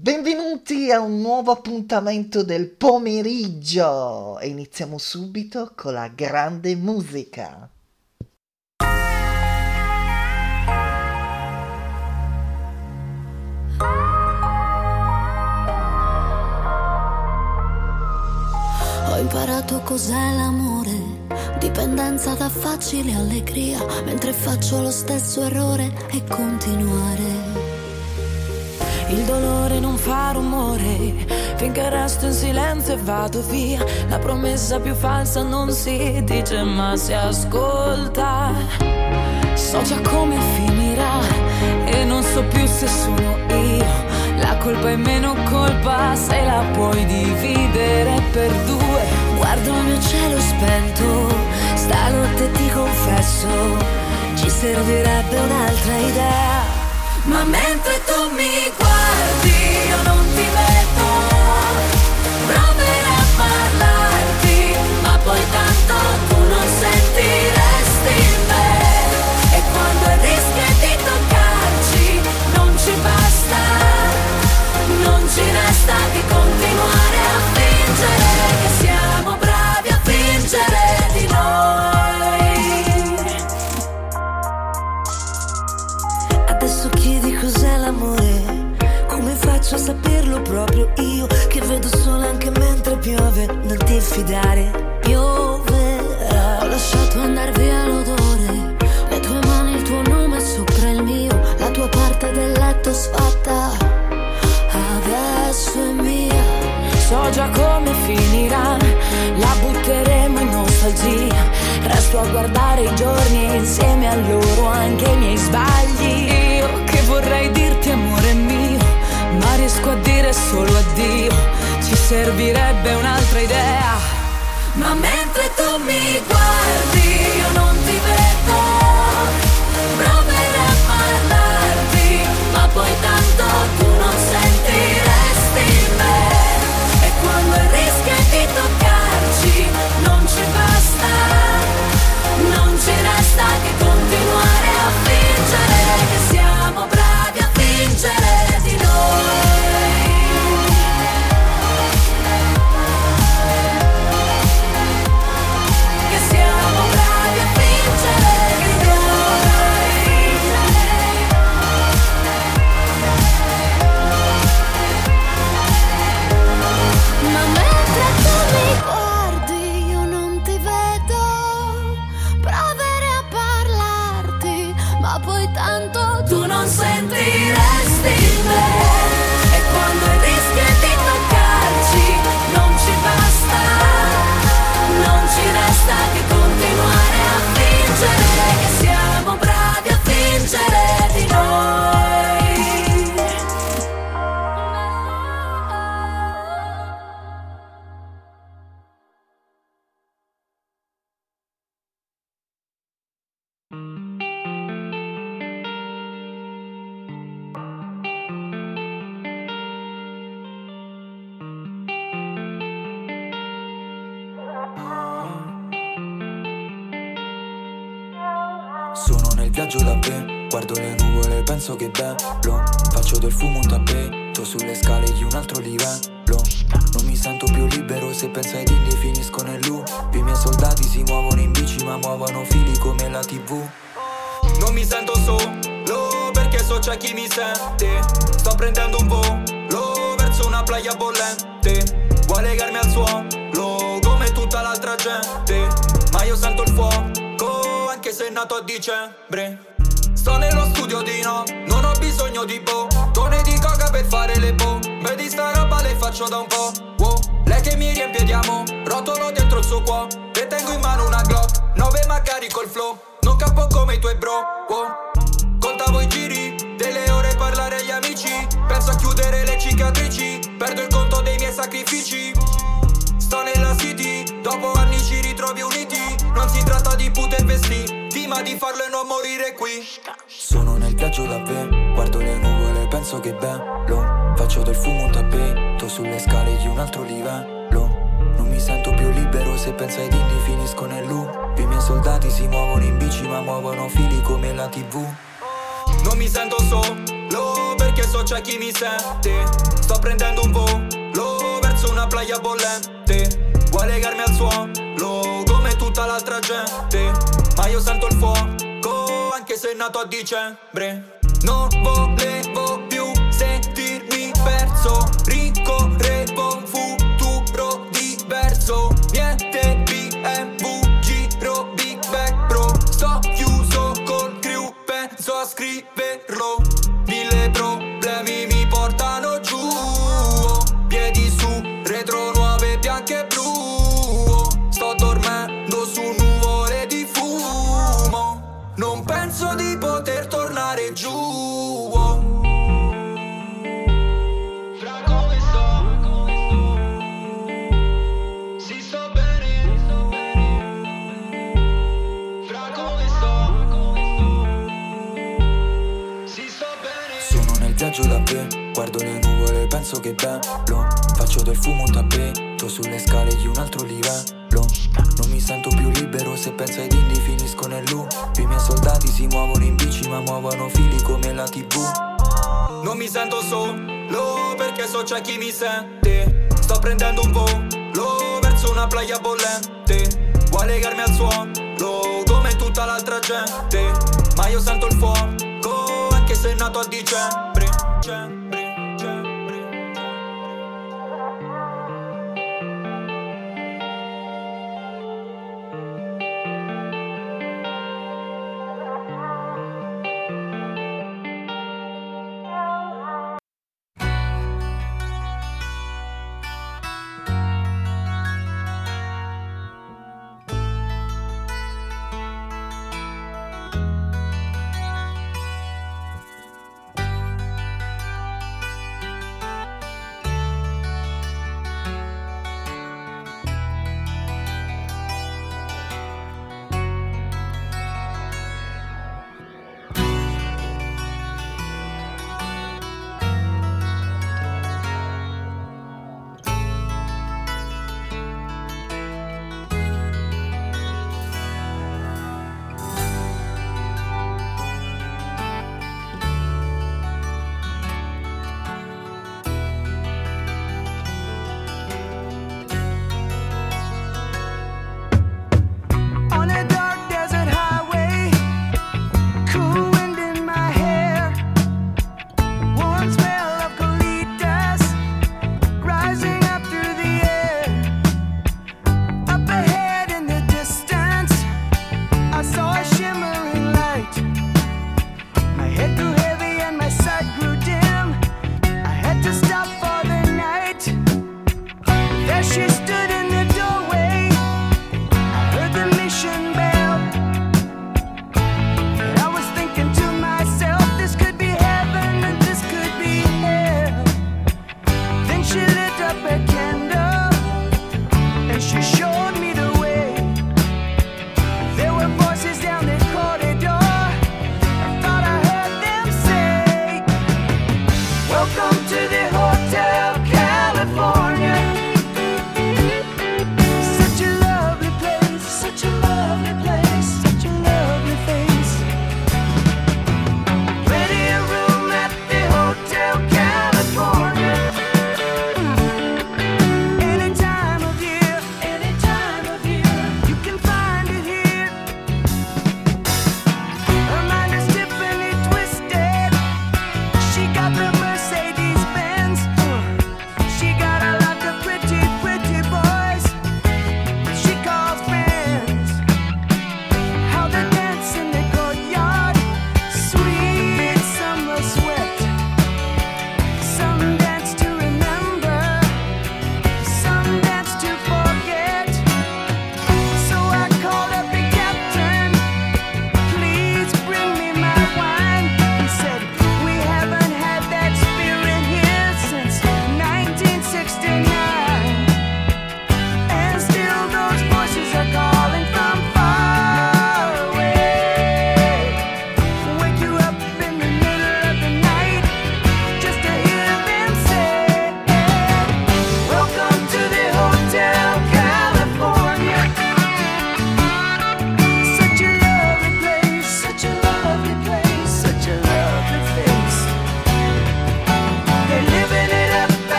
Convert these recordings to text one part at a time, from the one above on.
Benvenuti a un nuovo appuntamento del pomeriggio e iniziamo subito con la grande musica. Ho imparato cos'è l'amore, dipendenza da facile allegria, mentre faccio lo stesso errore e continuare. Il dolore non fa rumore finché resto in silenzio e vado via. La promessa più falsa non si dice ma si ascolta. So già come finirà e non so più se sono io. La colpa è meno colpa se la puoi dividere per due. Guardo il mio cielo spento, stanotte ti confesso, ci servirebbe un'altra idea. Ma mentre tu mi guardi io non ti vedo. Proverò a parlarti Ma poi tanto tu Non ti fidare, pioverà Ho lasciato andare via l'odore Le tue mani, il tuo nome sopra il mio La tua parte del letto sfatta Adesso è mia So già come finirà, la butteremo in nostalgia. Resto a guardare i giorni insieme a loro, anche i miei sbagli. Io che vorrei dirti amore mio, ma riesco a dire solo addio. Ci servirebbe un'altra idea. Ma mentre tu mi guardi io non ti vedo Proverò a parlarti Ma poi tanto tu non sentiresti me E quando rischi di toccarci Non ci basta Non ci resta che viaggio da te, guardo le nuvole, penso che bello. Faccio del fumo un tappeto, sulle scale di un altro livello. Non mi sento più libero, se penso ai digli finisco nel loop. I miei soldati si muovono in bici ma muovono fili come la tv Non mi sento solo, perché so c'è chi mi sente. Sto prendendo un volo, verso una playa bollente. Vuoi legarmi al suolo, come tutta l'altra gente fuoco, anche se è nato a dicembre. Sto nello studio di no, non ho bisogno di bottone di coca per fare le bombe. Di sta roba le faccio da un po', wow Lei che mi riempie di amore, rotolo dentro il suo cuore. E tengo in mano una Glock, nove magari col flow. Non capo come i tuoi bro, wow Contavo i giri, delle ore parlare agli amici. Penso a chiudere le cicatrici, perdo il conto dei miei sacrifici. Sto nella city, dopo anni ci ritrovi uniti. Non si tratta di pute e vestiti, Prima di farlo e non morire qui. Sono nel viaggio da ve Guardo le nuvole, penso che bello. Faccio del fumo un tappeto Sulle scale di un altro livello. Non mi sento più libero Se penso ai dindi finisco nel I miei soldati si muovono in bici Ma muovono fili come la tv non mi sento solo perché so c'è chi mi sente. Sto prendendo un volo verso una playa bollente. Vuoi legarmi al suolo come tutta l'altra gente io sento il fuoco anche se è nato a dicembre. Non volevo mangio da pe Guardo le nuvole, penso che bello. Faccio del fumo un tappeto Sulle scale di un altro livello. Non mi sento più libero se penso ai dilli finisco nell'U I miei soldati si muovono in bici ma muovono fili come la tv Non mi sento solo perché so c'è chi mi sente. Sto prendendo un volo verso una playa bollente. Vuoi legarmi al suolo come tutta l'altra gente. Ma io sento il fuoco anche se è nato a dicembre. drunk.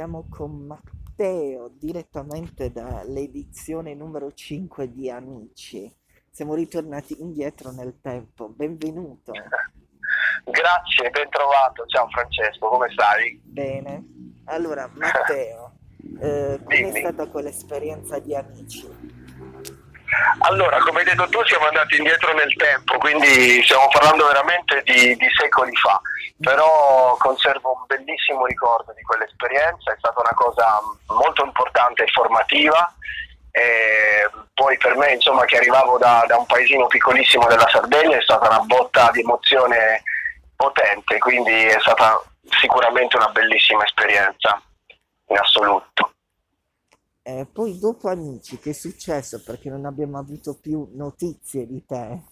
Siamo con Matteo direttamente dall'edizione numero 5 di Amici. Siamo ritornati indietro nel tempo. Benvenuto. Grazie, ben trovato. Ciao Francesco, come stai? Bene. Allora, Matteo, eh, com'è stata quell'esperienza di Amici? Allora, come hai detto tu, siamo andati indietro nel tempo, quindi stiamo parlando veramente di, di secoli fa, però conservo un bellissimo ricordo di quell'esperienza, è stata una cosa molto importante e formativa. E poi per me, insomma, che arrivavo da, da un paesino piccolissimo della Sardegna, è stata una botta di emozione potente, quindi è stata sicuramente una bellissima esperienza, in assoluto. Eh, poi dopo Amici, che è successo? Perché non abbiamo avuto più notizie di te.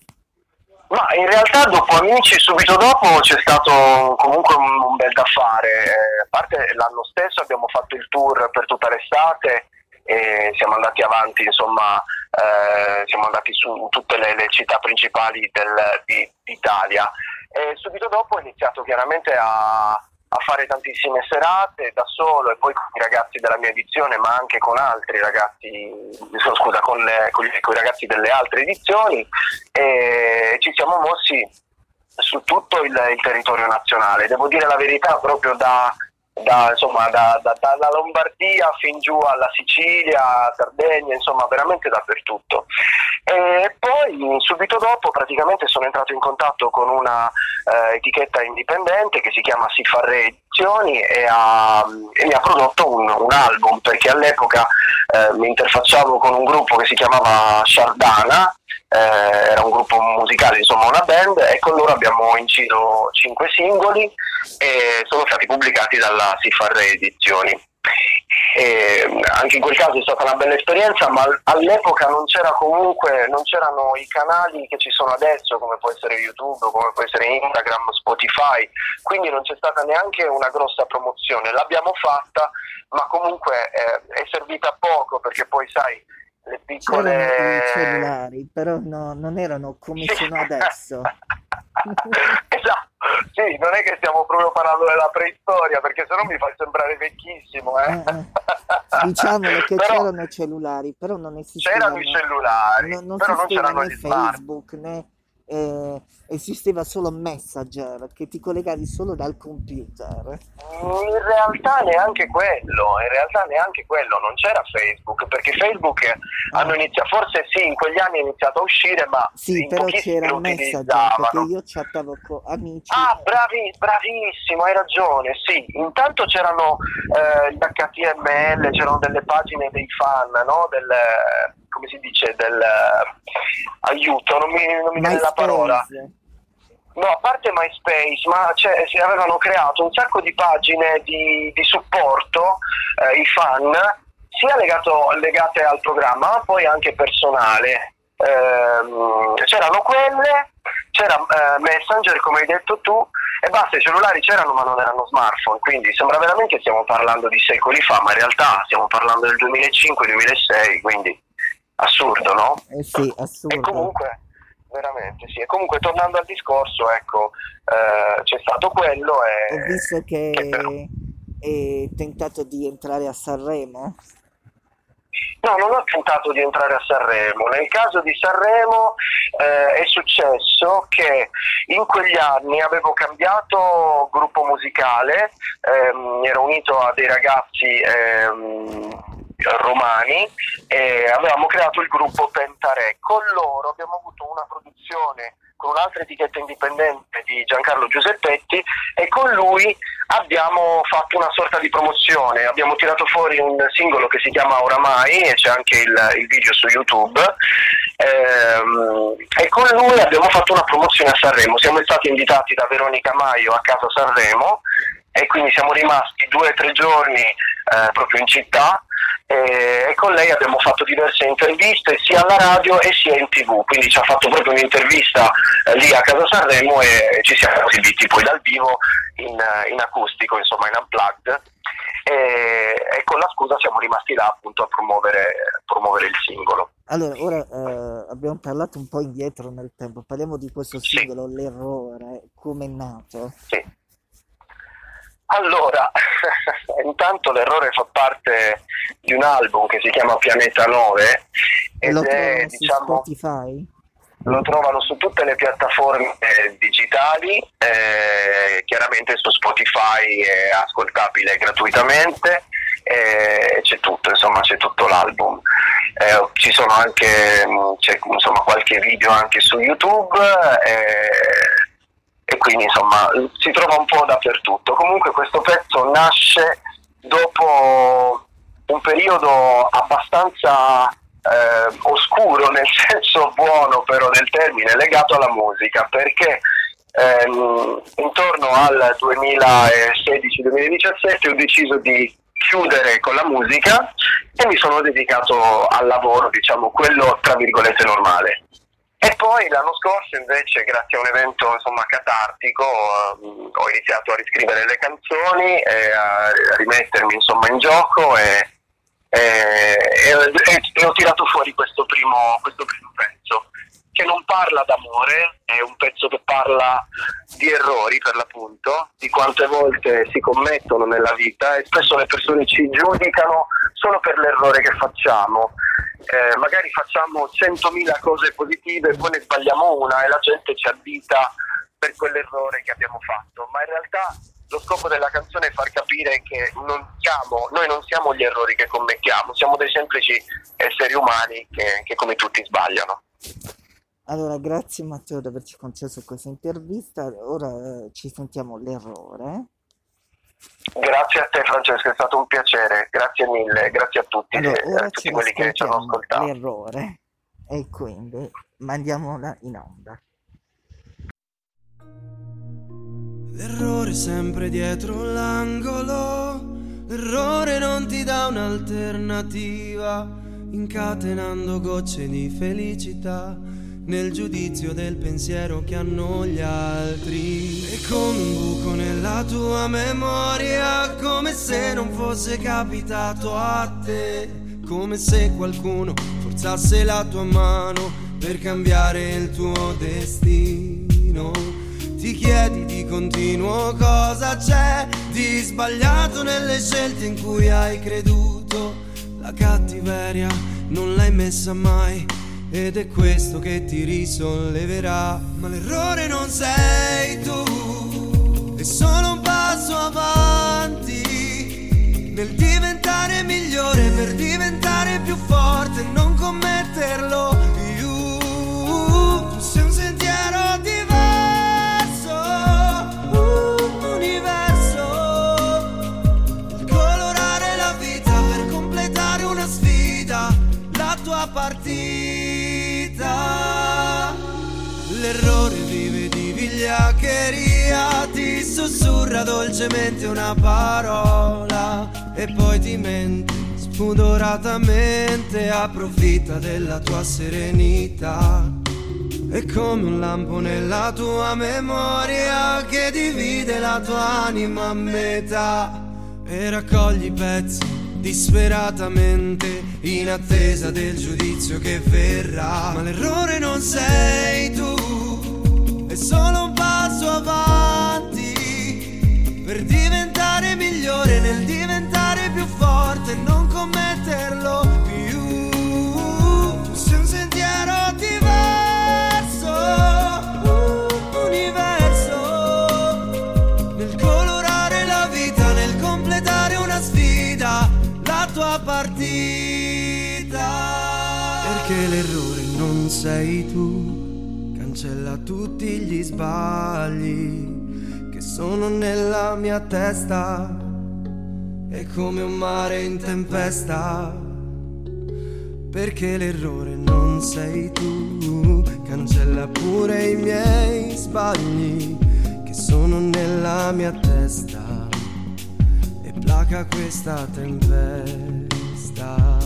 Ma in realtà dopo Amici, subito dopo c'è stato comunque un, un bel da fare. Eh, a parte l'anno stesso abbiamo fatto il tour per tutta l'estate e siamo andati avanti, insomma, eh, siamo andati su tutte le, le città principali del- di- d'Italia. E subito dopo ho iniziato chiaramente a, a fare tantissime serate da solo e poi con i ragazzi della mia edizione, ma anche con altri ragazzi, scusa, con, le- con i con i ragazzi delle altre edizioni e ci siamo mossi su tutto il, il territorio nazionale. Devo dire la verità, proprio da, da, insomma, da- da- dalla Lombardia fin giù alla Sicilia, Sardegna, insomma, veramente dappertutto. E poi subito dopo praticamente sono entrato in contatto con una eh, etichetta indipendente che si chiama Sifarre e, ha- e mi ha prodotto un, un album perché all'epoca eh, mi interfacciavo con un gruppo che si chiamava Shardana eh, era un gruppo musicale, insomma una band, e con loro abbiamo inciso cinque singoli e sono stati pubblicati dalla Sifarre Edizioni. E anche in quel caso è stata una bella esperienza, ma all'epoca non c'era comunque, non c'erano i canali che ci sono adesso, come può essere YouTube, come può essere Instagram, Spotify, quindi non c'è stata neanche una grossa promozione. L'abbiamo fatta, ma comunque eh, è servita poco perché poi sai le piccole C'erano i cellulari, però no, non erano come sono adesso. esatto, sì, non è che stiamo proprio parlando della preistoria, perché sennò mi fa sembrare vecchissimo, eh. Eh, eh. Diciamolo che Però c'erano i cellulari, però non esistevano, c'erano i cellulari, non, non però non c'erano né gli. Facebook né eh, esisteva solo Messenger che ti collegavi solo dal computer. In realtà neanche quello, in realtà neanche quello, non c'era Facebook, perché Facebook hanno iniziato, forse sì, in quegli anni è iniziato a uscire, ma Ah. Sì, in però c'era Messenger perché io chattavo con amici. Ah, bravi, bravissimo, hai ragione, sì. Intanto c'erano eh, gli HTML, c'erano delle pagine dei fan, no? Del, come si dice, del aiuto, non mi, non mi viene la parola. No, a parte MySpace, ma c'è- si avevano creato un sacco di pagine di, di supporto, eh, i fan, sia legato- legate al programma, ma poi anche personale. Ehm, c'erano quelle, c'era eh, Messenger, come hai detto tu, e basta, i cellulari c'erano ma non erano smartphone, quindi sembra veramente che stiamo parlando di secoli fa, ma in realtà stiamo parlando del 2005-2006, quindi assurdo, no? Eh sì, E assurdo. comunque, veramente sì. E comunque tornando al discorso, ecco, eh, c'è stato quello e... Ho visto che però- che hai tentato di entrare a Sanremo. No, non ho tentato di entrare a Sanremo. Nel caso di Sanremo eh, è successo che in quegli anni avevo cambiato gruppo musicale, ehm, ero unito a dei ragazzi ehm, romani e avevamo creato il gruppo Pentare. Con loro abbiamo avuto una produzione con un'altra etichetta indipendente di Giancarlo Giuseppetti e con lui abbiamo fatto una sorta di promozione, abbiamo tirato fuori un singolo che si chiama Oramai e c'è anche il, il video su YouTube. Ehm, e con lui abbiamo fatto una promozione a Sanremo, siamo stati invitati da Veronica Maio a casa Sanremo e quindi siamo rimasti due o tre giorni eh, proprio in città e, e con lei abbiamo fatto diverse interviste sia alla radio e sia in tv, quindi ci ha fatto proprio un'intervista eh, lì a casa Sanremo e ci siamo esibiti poi dal vivo in, eh, in acustico, insomma in unplugged e, e con la scusa siamo rimasti là appunto a promuovere, promuovere il singolo. Allora, ora eh, abbiamo parlato un po' indietro nel tempo, parliamo di questo Sì. singolo, L'errore, come è nato. Sì. Allora, intanto l'errore fa parte di un album che si chiama Pianeta 9 ed Lo è, diciamo, Spotify? lo trovano su tutte le piattaforme eh, digitali, eh, chiaramente su Spotify è ascoltabile gratuitamente, eh, c'è tutto, insomma c'è tutto l'album. Eh, ci sono anche mh, c'è insomma qualche video anche su YouTube eh, quindi insomma si trova un po' dappertutto. Comunque questo pezzo nasce dopo un periodo abbastanza eh, oscuro nel senso buono però del termine legato alla musica perché ehm, intorno al 2016-2017 ho deciso di chiudere con la musica e mi sono dedicato al lavoro diciamo quello tra virgolette normale e poi l'anno scorso invece grazie a un evento insomma catartico ehm, ho iniziato a riscrivere le canzoni e a, rimettermi insomma in gioco e, e- e- e ho tirato fuori questo primo, questo primo pezzo che non parla d'amore, è un pezzo che parla di errori per l'appunto, di quante volte si commettono nella vita e spesso le persone ci giudicano solo per l'errore che facciamo. Eh, magari facciamo 100.000 cose positive e poi ne sbagliamo una e la gente ci addita per quell'errore che abbiamo fatto, ma in realtà lo scopo della canzone è far capire che non siamo, noi non siamo gli errori che commettiamo, siamo dei semplici esseri umani che, che come tutti sbagliano. Allora, grazie Matteo di averci concesso questa intervista. Ora eh, ci sentiamo l'errore. Grazie a te Francesco, è stato un piacere, grazie mille, grazie a tutti, Allora, eh, ora a tutti quelli che ci hanno ascoltato. l'errore e quindi mandiamola in onda. L'errore sempre dietro l'angolo, l'errore non ti dà un'alternativa, incatenando gocce di felicità nel giudizio del pensiero che hanno gli altri. E come un buco nella tua memoria, come se non fosse capitato a te, come se qualcuno forzasse la tua mano per cambiare il tuo destino. Ti chiedi di continuo cosa c'è di sbagliato nelle scelte in cui hai creduto. La cattiveria non l'hai messa mai ed è questo che ti risolleverà. Ma l'errore non sei tu, sussurra dolcemente una parola e poi ti mente spudoratamente, approfitta della tua serenità. È come un lampo nella tua memoria che divide la tua anima a metà e raccogli i pezzi disperatamente in attesa del giudizio che verrà. Ma l'errore non sei tu, è solo un passo avanti per diventare migliore nel diventare più forte non commetterlo più. Sei un sentiero diverso, un universo nel colorare la vita, nel completare una sfida, la tua partita. Perché l'errore non sei tu, cancella tutti gli sbagli sono nella mia testa. È come un mare in tempesta. Perché l'errore non sei tu, cancella pure i miei sbagli che sono nella mia testa e placa questa tempesta.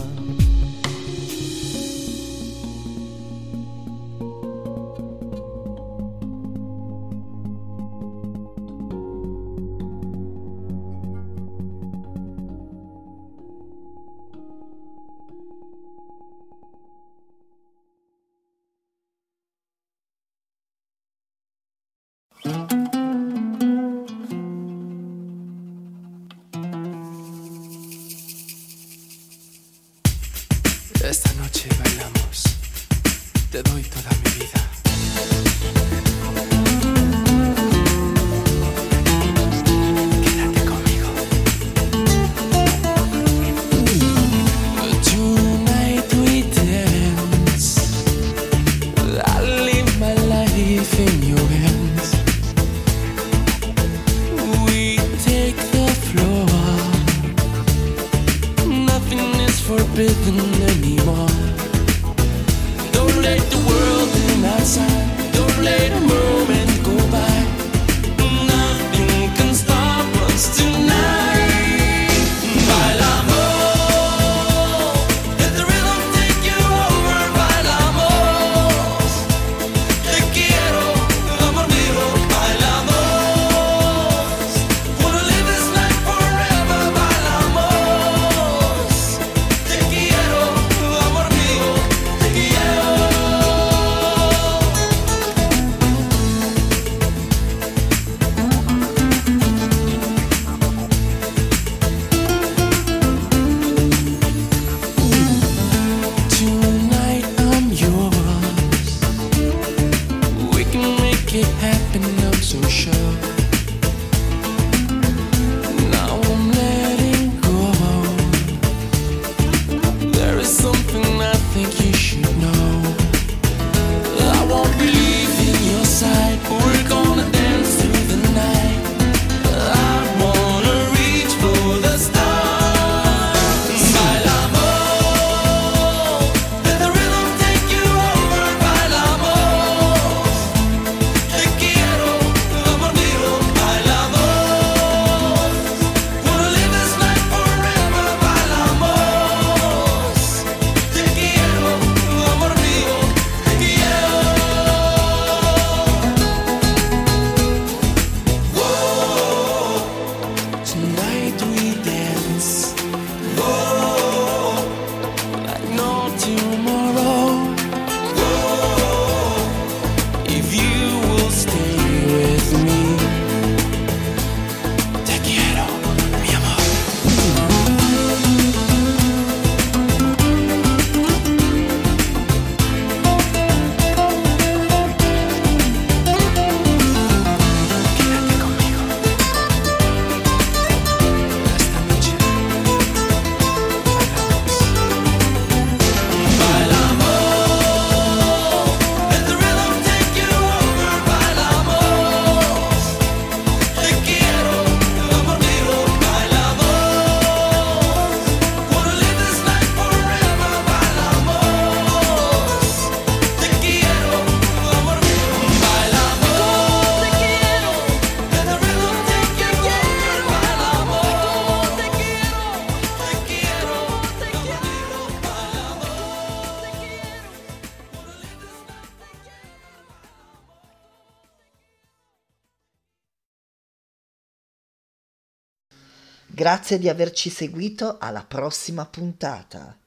Grazie di averci seguito, alla prossima puntata.